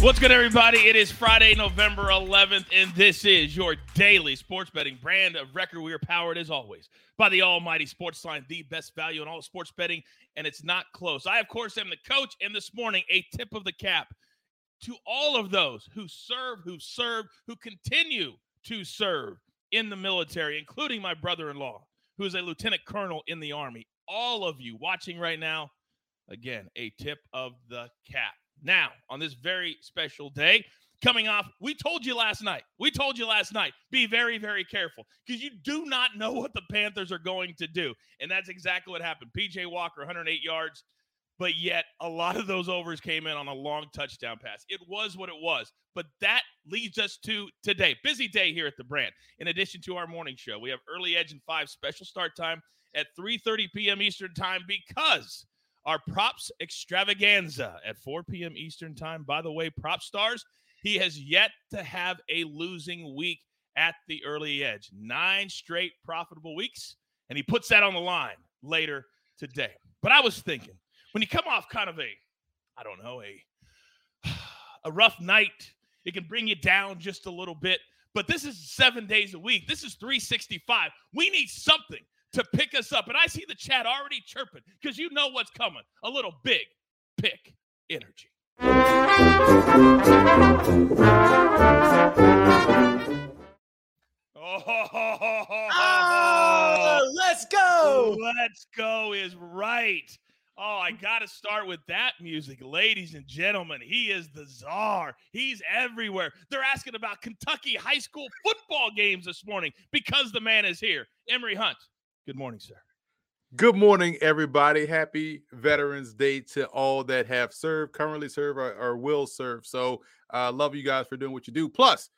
What's good, everybody? It is Friday, November 11th, and this is your daily sports betting brand of record. We are powered, as always, by the almighty Sports Line, the best value in all sports betting, and it's not close. I, of course, am the coach, and this morning, a tip of the cap to all of those who serve, who serve, who continue to serve in the military, including my brother in law, who is a lieutenant colonel in the Army. All of you watching right now, again, a tip of the cap. Now, on this very special day, coming off, we told you last night, we told you last night, be very, very careful because you do not know what the Panthers are going to do. And that's exactly what happened. PJ Walker, 108 yards, but yet a lot of those overs came in on a long touchdown pass. It was what it was. But that leads us to today. Busy day here at the brand. In addition to our morning show, we have early edge and five special start time at 3:30 p.m. Eastern time because our props extravaganza at 4 p.m. Eastern time. By the way, prop stars, he has yet to have a losing week at the early edge. Nine straight profitable weeks, and he puts that on the line later today. But I was thinking, when you come off kind of a, I don't know, a a rough night, it can bring you down just a little bit. But this is seven days a week. This is 365. We need something to pick us up. And I see the chat already chirping because you know what's coming. A little big pick energy. Oh, let's go. Let's go is right. Oh, I got to start with that music. Ladies and gentlemen, he is the czar. He's everywhere. They're asking about Kentucky high school football games this morning because the man is here. Emory Hunt. Good morning, sir. Good morning, everybody. Happy Veterans Day to all that have served, currently serve, or, or will serve. So, uh, love you guys for doing what you do. Plus,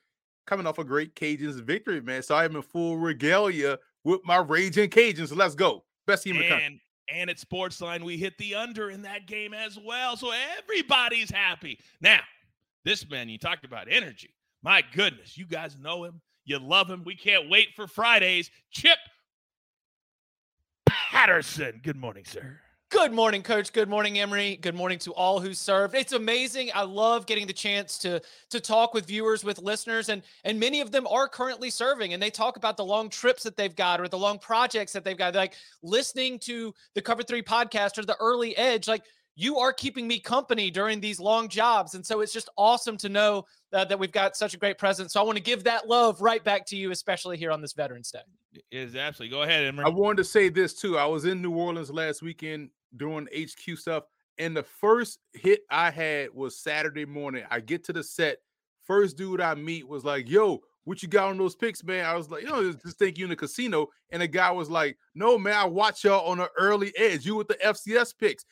coming off a great Cajuns victory, man. So I am in full regalia with my raging Cajuns. So let's go. Best team in the country. And and at Sportsline, we hit the under in that game as well. So everybody's happy. Now, this man, you talked about energy. My goodness, you guys know him. You love him. We can't wait for Fridays. Chip Patterson. Good morning, sir. Good morning, Coach. Good morning, Emory. Good morning to all who served. It's amazing. I love getting the chance to to talk with viewers, with listeners, and and many of them are currently serving, and they talk about the long trips that they've got or the long projects that they've got. Like listening to the Cover Three podcast or the Early Edge, like you are keeping me company during these long jobs, and so it's just awesome to know that, that we've got such a great presence. So I want to give that love right back to you, especially here on this Veterans Day. Is absolutely. Go ahead, Emory. I wanted to say this too. I was in New Orleans last weekend doing HQ stuff, and the first hit I had was Saturday morning. I get to the set. First dude I meet was like, "Yo, what you got on those picks, man?" I was like, "You know, just think you in the casino." And the guy was like, "No, man, I watch y'all on the early edge. You with the FCS picks."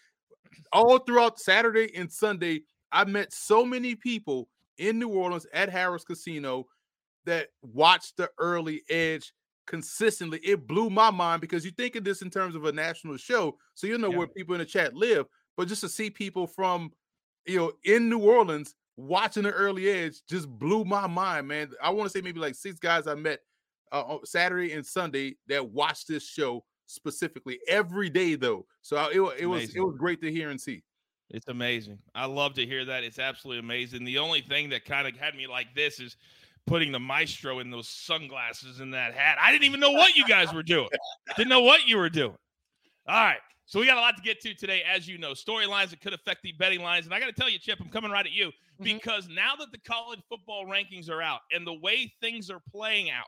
All throughout Saturday and Sunday, I met so many people in New Orleans at Harrah's Casino that watched the early edge consistently. It blew my mind because you think of this in terms of a national show, so you know Yeah. where people in the chat live, but just to see people from you know in New Orleans watching the early edge just blew my mind, man. I want to say maybe like six guys I met uh, on Saturday and Sunday that watched this show specifically every day though. So I- it, it was it was great to hear and see. It's amazing. I love to hear that. It's absolutely amazing. The only thing that kind of had me like this is putting the maestro in those sunglasses and that hat. I didn't even know what you guys were doing. Didn't know what you were doing. All right. So we got a lot to get to today, as you know, storylines that could affect the betting lines. And I got to tell you, Chip, I'm coming right at you mm-hmm. because now that the college football rankings are out and the way things are playing out,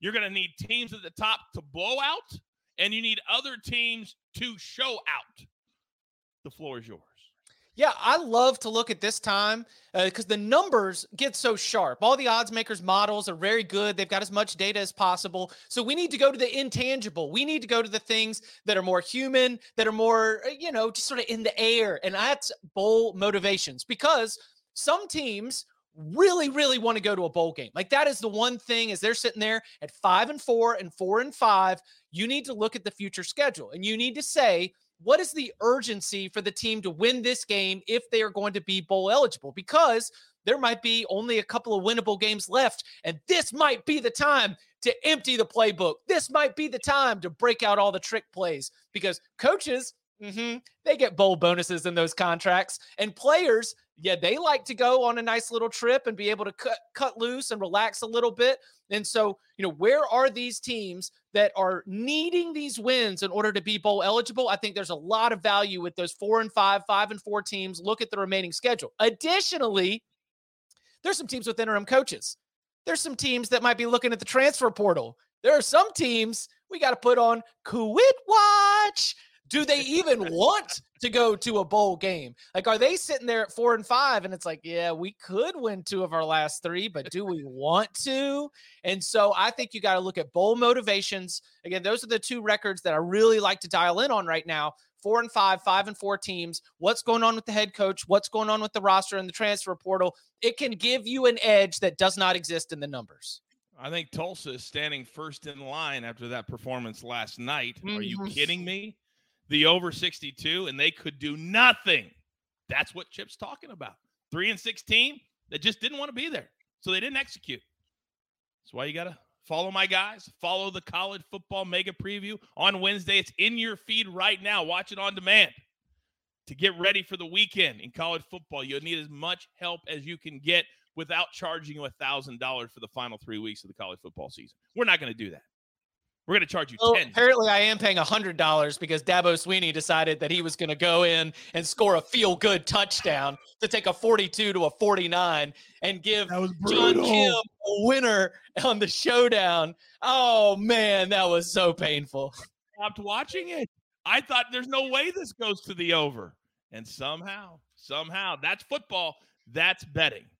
you're going to need teams at the top to blow out, and you need other teams to show out. The floor is yours. Yeah, I love to look at this time because uh, the numbers get so sharp. All the odds makers models are very good. They've got as much data as possible. So we need to go to the intangible. We need to go to the things that are more human, that are more, uh, you know, just sort of in the air. And that's bowl motivations because some teams really really want to go to a bowl game like that is the one thing as they're sitting there at five and four and four and five you need to look at the future schedule and you need to say what is the urgency for the team to win this game if they are going to be bowl eligible? Because there might be only a couple of winnable games left, and this might be the time to empty the playbook. This might be the time to break out all the trick plays because coaches, mm-hmm, they get bowl bonuses in those contracts, and players, yeah, they like to go on a nice little trip and be able to cut cut loose and relax a little bit. And so, you know, where are these teams that are needing these wins in order to be bowl eligible? I think there's a lot of value with those four and five, five and four teams. Look at the remaining schedule. Additionally, there's some teams with interim coaches. There's some teams that might be looking at the transfer portal. There are some teams we got to put on quit watch do they even want to go to a bowl game? Like, are they sitting there at four and five? And it's like, yeah, we could win two of our last three, but do we want to? And so I think you got to look at bowl motivations. Again, those are the two records that I really like to dial in on right now four and five, five and four teams. What's going on with the head coach? What's going on with the roster and the transfer portal? It can give you an edge that does not exist in the numbers. I think Tulsa is standing first in line after that performance last night. Mm-hmm. Are you mm-hmm. kidding me? The over 62 and they could do nothing. That's what Chip's talking about. Three and 16 that just didn't want to be there. So they didn't execute. That's why you got to follow my guys. Follow the college football mega preview on Wednesday. It's in your feed right now. Watch it on demand. To get ready for the weekend in college football, you'll need as much help as you can get without charging you $1,000 for the final three weeks of the college football season. We're not going to do that. We're going to charge you well, 10. Apparently, I am paying $100 because Dabo Swinney decided that he was going to go in and score a feel good touchdown to take a 42 to a 49 and give John Kim a winner on the showdown. Oh, man, that was so painful. Stopped watching it. I thought there's no way this goes to the over. And somehow, somehow, that's football. That's betting.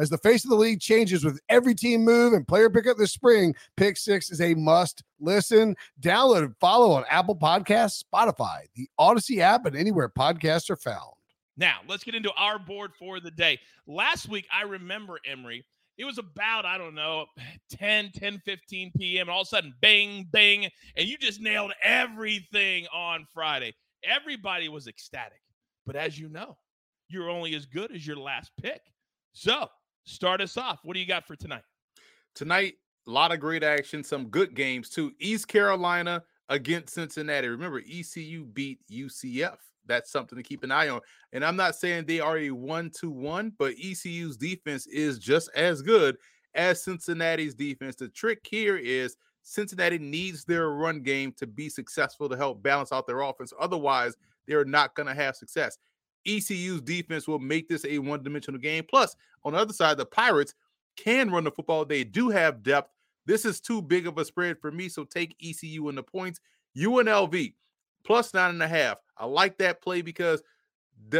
As the face of the league changes with every team move and player pickup this spring, Pick Six is a must listen, download, and follow on Apple Podcasts, Spotify, the Odyssey app, and anywhere podcasts are found. Now, let's get into our board for the day. Last week, I remember, Emory, it was about, I don't know, 10, 10, 15 p.m. And all of a sudden, bang, bang. And you just nailed everything on Friday. Everybody was ecstatic. But as you know, you're only as good as your last pick. So Start us off. What do you got for tonight? Tonight, a lot of great action, some good games too. East Carolina against Cincinnati. Remember, ECU beat UCF. That's something to keep an eye on. And I'm not saying they are a one to one, but ECU's defense is just as good as Cincinnati's defense. The trick here is Cincinnati needs their run game to be successful to help balance out their offense. Otherwise, they're not going to have success. ECU's defense will make this a one dimensional game. Plus, on the other side, the Pirates can run the football. They do have depth. This is too big of a spread for me. So take ECU in the points. UNLV plus nine and a half. I like that play because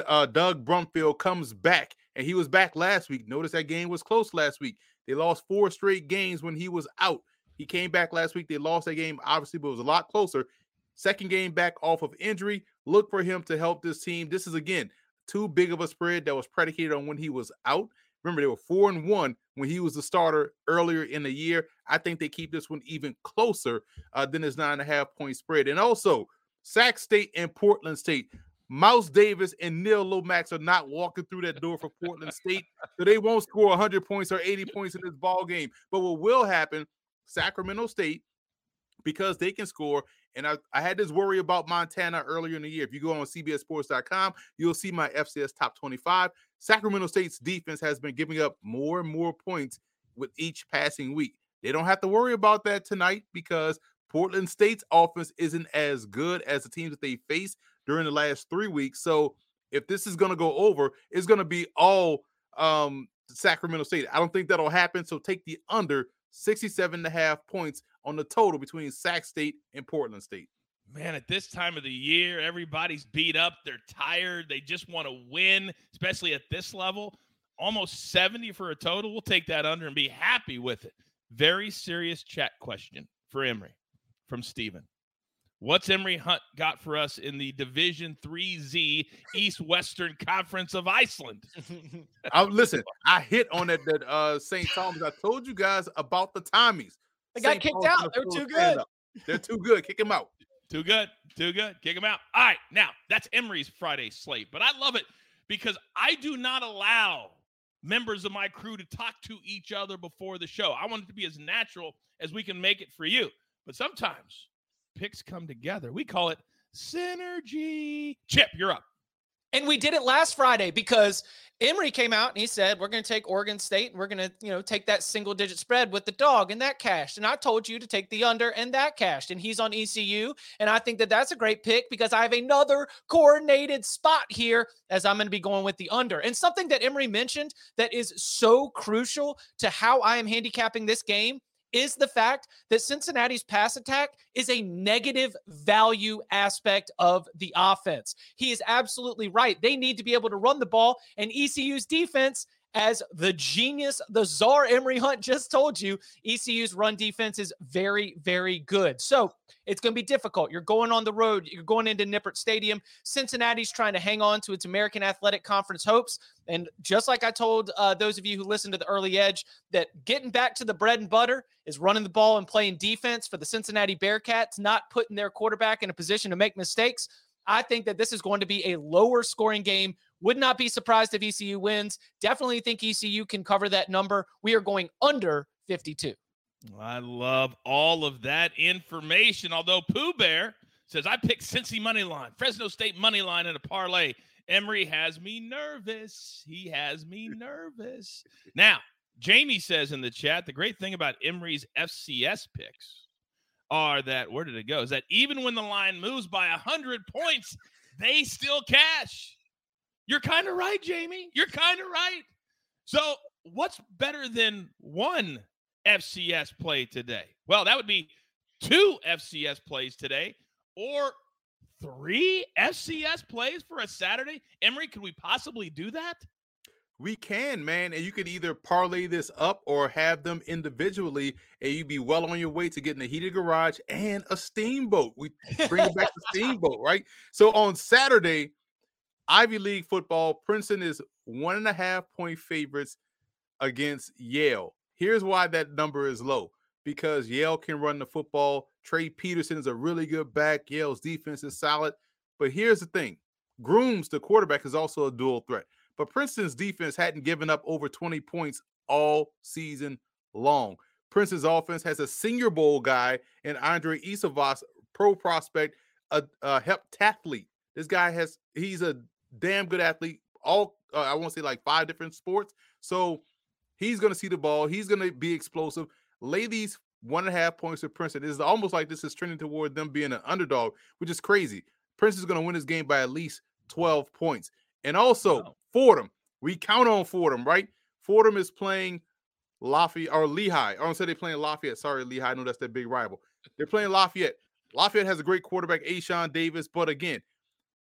uh, Doug Brumfield comes back and he was back last week. Notice that game was close last week. They lost four straight games when he was out. He came back last week. They lost that game, obviously, but it was a lot closer. Second game back off of injury. Look for him to help this team. This is again too big of a spread that was predicated on when he was out. Remember, they were four and one when he was the starter earlier in the year. I think they keep this one even closer uh, than his nine and a half point spread. And also, Sac State and Portland State. Mouse Davis and Neil Lomax are not walking through that door for Portland State, so they won't score 100 points or 80 points in this ball game. But what will happen? Sacramento State, because they can score. And I, I had this worry about Montana earlier in the year. If you go on CBSSports.com, you'll see my FCS top 25. Sacramento State's defense has been giving up more and more points with each passing week. They don't have to worry about that tonight because Portland State's offense isn't as good as the teams that they face during the last three weeks. So if this is going to go over, it's going to be all um, Sacramento State. I don't think that'll happen. So take the under 67 and a half points on the total between Sac State and Portland State. Man, at this time of the year, everybody's beat up. They're tired. They just want to win, especially at this level. Almost 70 for a total. We'll take that under and be happy with it. Very serious chat question for Emory from Steven. What's Emory Hunt got for us in the Division 3Z East Western Conference of Iceland? I, listen, I hit on that that uh St. Thomas. I told you guys about the Tommies. They got kicked out. They're too good. They're too good. Kick them out. Too good. Too good. Kick them out. All right. Now, that's Emory's Friday slate, but I love it because I do not allow members of my crew to talk to each other before the show. I want it to be as natural as we can make it for you. But sometimes picks come together. We call it synergy. Chip, you're up. And we did it last Friday because Emory came out and he said, We're going to take Oregon State and we're going to, you know, take that single digit spread with the dog and that cash. And I told you to take the under and that cash. And he's on ECU. And I think that that's a great pick because I have another coordinated spot here as I'm going to be going with the under. And something that Emory mentioned that is so crucial to how I am handicapping this game is the fact that Cincinnati's pass attack is a negative value aspect of the offense. He is absolutely right. They need to be able to run the ball, and ECU's defense as the genius, the czar Emory Hunt just told you, ECU's run defense is very, very good. So it's going to be difficult. You're going on the road, you're going into Nippert Stadium. Cincinnati's trying to hang on to its American Athletic Conference hopes. And just like I told uh, those of you who listened to the early edge, that getting back to the bread and butter is running the ball and playing defense for the Cincinnati Bearcats, not putting their quarterback in a position to make mistakes. I think that this is going to be a lower scoring game would not be surprised if ECU wins. Definitely think ECU can cover that number. We are going under 52. I love all of that information. Although Pooh Bear says I picked Cincy money line, Fresno State money line in a parlay. Emory has me nervous. He has me nervous. Now, Jamie says in the chat the great thing about Emory's FCS picks are that where did it go? Is that even when the line moves by a hundred points, they still cash. You're kind of right, Jamie. You're kind of right. So, what's better than one FCS play today? Well, that would be two FCS plays today or three FCS plays for a Saturday. Emory, could we possibly do that? We can, man. And you could either parlay this up or have them individually, and you'd be well on your way to getting a heated garage and a steamboat. We bring back the steamboat, right? So on Saturday, Ivy League football, Princeton is one and a half point favorites against Yale. Here's why that number is low because Yale can run the football. Trey Peterson is a really good back. Yale's defense is solid. But here's the thing Grooms, the quarterback, is also a dual threat. But Princeton's defense hadn't given up over 20 points all season long. Princeton's offense has a senior bowl guy and Andrei Iosivas, pro prospect, a, a heptathlete. This guy has, he's a damn good athlete. All uh, I won't say like five different sports. So he's going to see the ball. He's going to be explosive. Lay these one and a half points to Princeton. It's almost like this is trending toward them being an underdog, which is crazy. Princeton's going to win this game by at least 12 points. And also, wow. Fordham, we count on Fordham, right? Fordham is playing Lafayette or Lehigh. I don't say they're playing Lafayette. Sorry, Lehigh. I know that's their big rival. They're playing Lafayette. Lafayette has a great quarterback, Ashawn Davis, but again,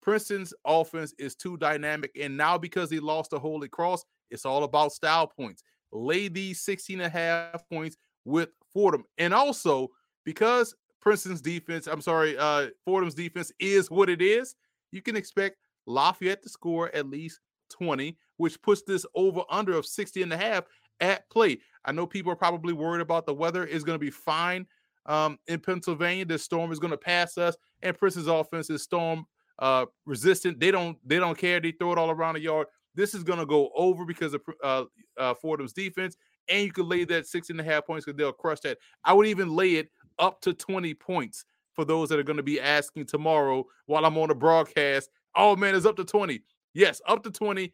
Princeton's offense is too dynamic. And now because he lost the Holy Cross, It's all about style points. Lay these 16 and a half points with Fordham. And also, because Princeton's defense, I'm sorry, uh, Fordham's defense is what it is, you can expect Lafayette to score at least 20, which puts this over under of 60 and a half at play. I know people are probably worried about the weather is going to be fine um, in Pennsylvania. This storm is going to pass us, and Princeton's offense is storm uh, resistant. They don't they don't care. They throw it all around the yard. This is to go over because of uh, uh, Fordham's defense, and you can lay that six and a half points because they'll crush that. I would even lay it up to 20 points for those that are going to be asking tomorrow while I'm on the broadcast. Oh man, it's up to 20. Yes, up to 20.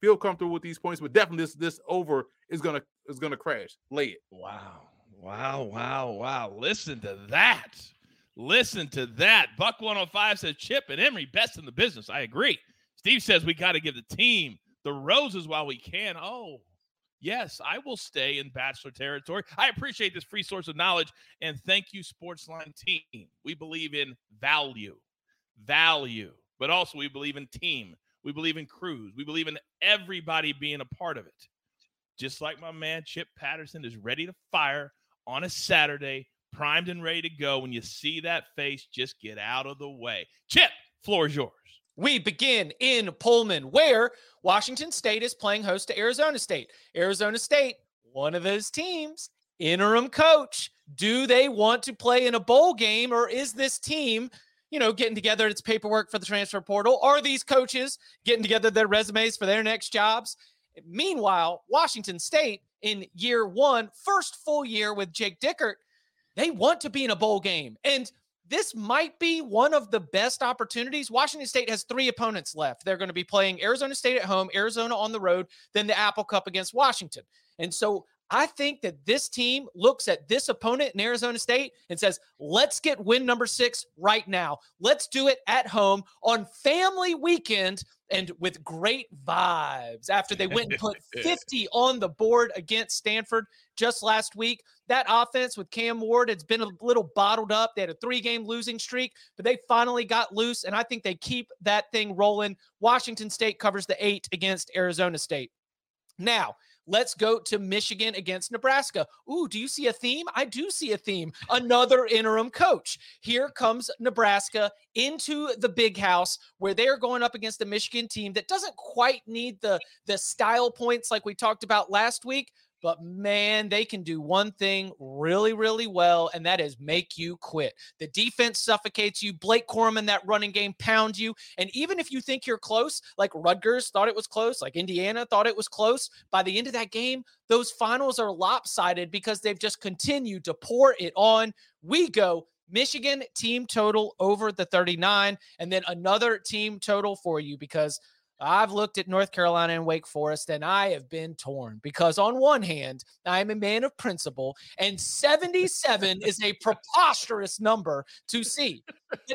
Feel comfortable with these points, but definitely this this over is gonna is gonna crash. Lay it. Wow. Wow, wow, wow. Listen to that. Listen to that. Buck 105 says Chip and Emory, best in the business. I agree. Steve says we got to give the team the roses while we can. Oh, yes, I will stay in bachelor territory. I appreciate this free source of knowledge and thank you, Sportsline team. We believe in value, value, but also we believe in team. We believe in crews. We believe in everybody being a part of it. Just like my man Chip Patterson is ready to fire on a Saturday, primed and ready to go. When you see that face, just get out of the way. Chip, floor is yours. We begin in Pullman, where Washington State is playing host to Arizona State. Arizona State, one of those teams, interim coach. Do they want to play in a bowl game, or is this team, you know, getting together its paperwork for the transfer portal? Are these coaches getting together their resumes for their next jobs? Meanwhile, Washington State in year one, first full year with Jake Dickert, they want to be in a bowl game. And this might be one of the best opportunities. Washington State has three opponents left. They're going to be playing Arizona State at home, Arizona on the road, then the Apple Cup against Washington. And so I think that this team looks at this opponent in Arizona State and says, let's get win number six right now. Let's do it at home on family weekend and with great vibes after they went and put 50 on the board against Stanford just last week. That offense with Cam Ward has been a little bottled up. They had a three game losing streak, but they finally got loose, and I think they keep that thing rolling. Washington State covers the eight against Arizona State. Now, Let's go to Michigan against Nebraska. Ooh, do you see a theme? I do see a theme. Another interim coach. Here comes Nebraska into the big house where they're going up against the Michigan team that doesn't quite need the the style points like we talked about last week, but man, they can do one thing really, really well, and that is make you quit. The defense suffocates you. Blake Corum in that running game pounds you. And even if you think you're close, like Rutgers thought it was close, like Indiana thought it was close, by the end of that game, those finals are lopsided because they've just continued to pour it on. We go Michigan team total over the 39, and then another team total for you because – I've looked at North Carolina and Wake Forest, and I have been torn because, on one hand, I am a man of principle, and 77 is a preposterous number to see.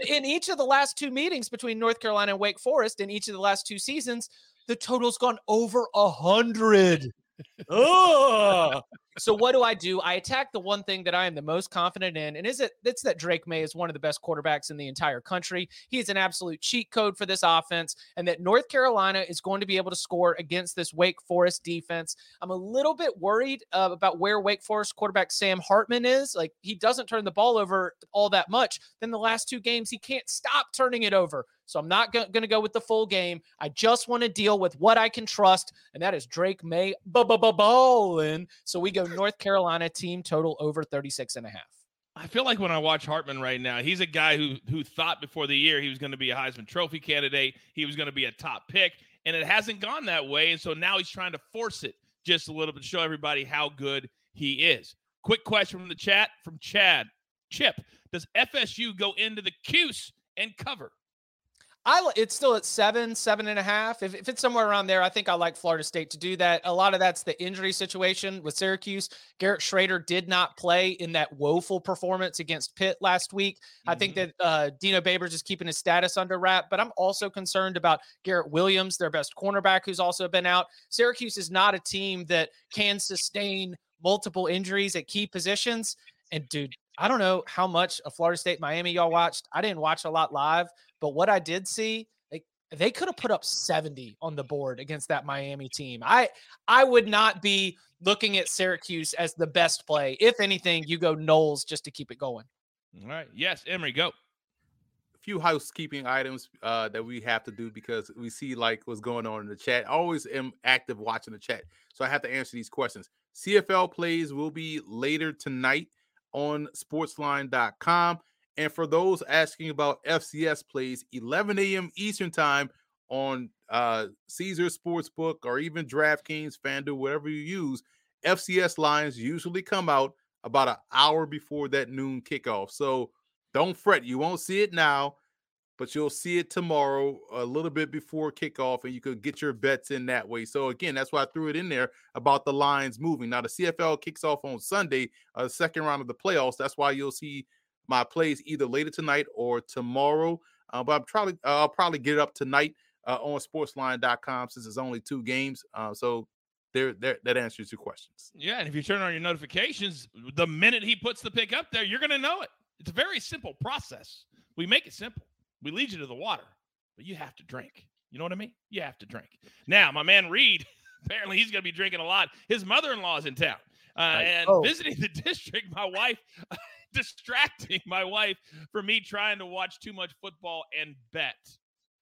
In each of the last two meetings between North Carolina and Wake Forest, in each of the last two seasons, the total's gone over a hundred oh. So what do I do? I attack the one thing that I am the most confident in, and is it it's that Drake Maye is one of the best quarterbacks in the entire country. He is an absolute cheat code for this offense, and that North Carolina is going to be able to score against this Wake Forest defense. I'm a little bit worried uh, about where Wake Forest quarterback Sam Hartman is. Like he doesn't turn the ball over all that much. Then the last two games, he can't stop turning it over. So I'm not going to go with the full game. I just want to deal with what I can trust, and that is Drake Maye ballin. So we go North Carolina team total over 36 and a half. I feel like when I watch Hartman right now, he's a guy who who thought before the year he was going to be a Heisman Trophy candidate, he was going to be a top pick, and it hasn't gone that way. And so now he's trying to force it just a little bit to show everybody how good he is. Quick question from the chat from Chad. Chip, does FSU go into the Cuse and cover? I it's still at seven, seven and a half. If, if it's somewhere around there, I think I like Florida State to do that. A lot of that's the injury situation with Syracuse. Garrett Shrader did not play in that woeful performance against Pitt last week. Mm-hmm. I think mm-hmm. that uh, Dino Babers is keeping his status under wrap, but I'm also concerned about Garrett Williams, their best cornerback, who's also been out. Syracuse is not a team that can sustain multiple injuries at key positions. And dude, I don't know how much of Florida State Miami y'all watched. I didn't watch a lot live, but what I did see, like they could have put up 70 on the board against that Miami team. I I would not be looking at Syracuse as the best play. If anything, you go Noles just to keep it going. All right. Yes, Emory, go. A few housekeeping items uh, that we have to do because we see like what's going on in the chat. I always am active watching the chat, so I have to answer these questions. CFL plays will be later tonight on sportsline.com. And for those asking about FCS plays, 11 a.m. Eastern time on uh, Caesar Sportsbook or even DraftKings, FanDuel, whatever you use, FCS lines usually come out about an hour before that noon kickoff. So don't fret, you won't see it now, but you'll see it tomorrow a little bit before kickoff, and you could get your bets in that way. So again, that's why I threw it in there about the lines moving. Now the CFL kicks off on Sunday, uh, second round of the playoffs. That's why you'll see my plays either later tonight or tomorrow. Uh, but I'm probably uh, I'll probably get it up tonight uh, on sportsline.com since it's only two games. Uh, so there, there, that answers your questions. Yeah, and if you turn on your notifications, the minute he puts the pick up there, you're going to know it. It's a very simple process. We make it simple. We lead you to the water, but you have to drink. You know what I mean? You have to drink. Now, my man Reed, apparently he's going to be drinking a lot. His mother-in-law is in town. Uh, and oh. visiting the district, my wife distracting my wife from me trying to watch too much football and bet.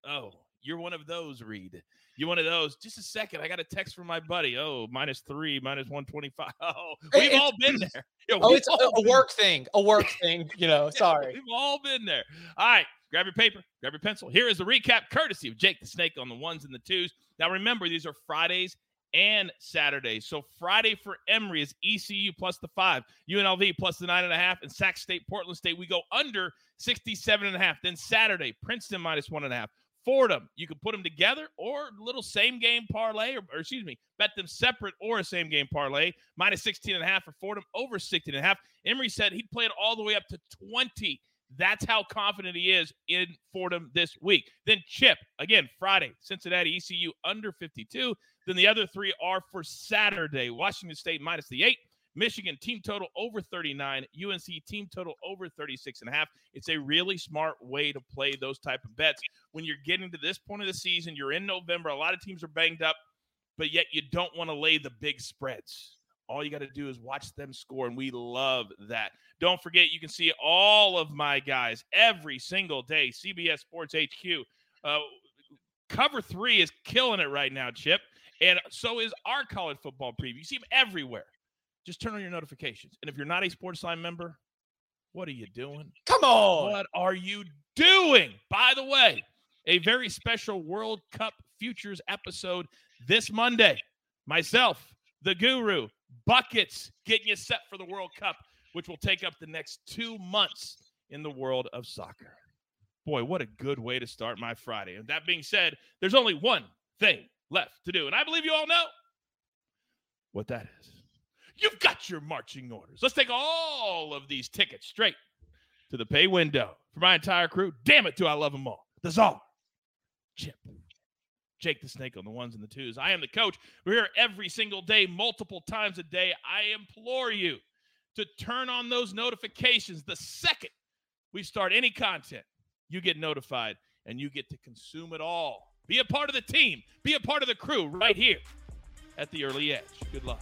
Oh, you're one of those, Reed. You're one of those. Just a second. I got a text from my buddy. Oh, minus three, minus 125. Oh, we've all been there. oh, it's a, a work thing. A work thing. You know, sorry. we've all been there. All right. Grab your paper, grab your pencil. Here is the recap courtesy of Jake the Snake on the ones and the twos. Now, remember, these are Fridays and Saturday. So Friday for Emory is ECU plus the five, UNLV plus the nine and a half, and Sac State, Portland State. We go under 67 and a half. Then Saturday, Princeton minus one and a half. Fordham, you can put them together or little same game parlay, or, or, excuse me, bet them separate or a same game parlay, minus 16 and a half for Fordham, over 16 and a half. Emory said he'd play it all the way up to 20. That's how confident he is in Fordham this week. Then Chip, again, Friday, Cincinnati, ECU under 52. Then the other three are for Saturday, Washington State minus the eight, Michigan team total over 39, UNC team total over 36 and a half. It's a really smart way to play those type of bets. When you're getting to this point of the season, you're in November, a lot of teams are banged up, but yet you don't want to lay the big spreads. All you got to do is watch them score, and we love that. Don't forget, you can see all of my guys every single day. CBS Sports HQ. Uh, cover three is killing it right now, Chip. And so is our college football preview. You see them everywhere just turn on your notifications. And if you're not a Sportsline member, what are you doing? Come on. What are you doing? By the way, a very special World Cup Futures episode this Monday. Myself, the guru, buckets getting you set for the World Cup, which will take up the next two months in the world of soccer. Boy, what a good way to start my Friday. And that being said, there's only one thing left to do. And I believe you all know what that is. You've got your marching orders. Let's take all of these tickets straight to the pay window for my entire crew. Damn it, do I love them all. The Czar, Chip, Jake the Snake on the ones and the twos. I am the coach. We're here every single day, multiple times a day. I implore you to turn on those notifications the second we start any content. You get notified and you get to consume it all. Be a part of the team, be a part of the crew right here at the early edge. Good luck.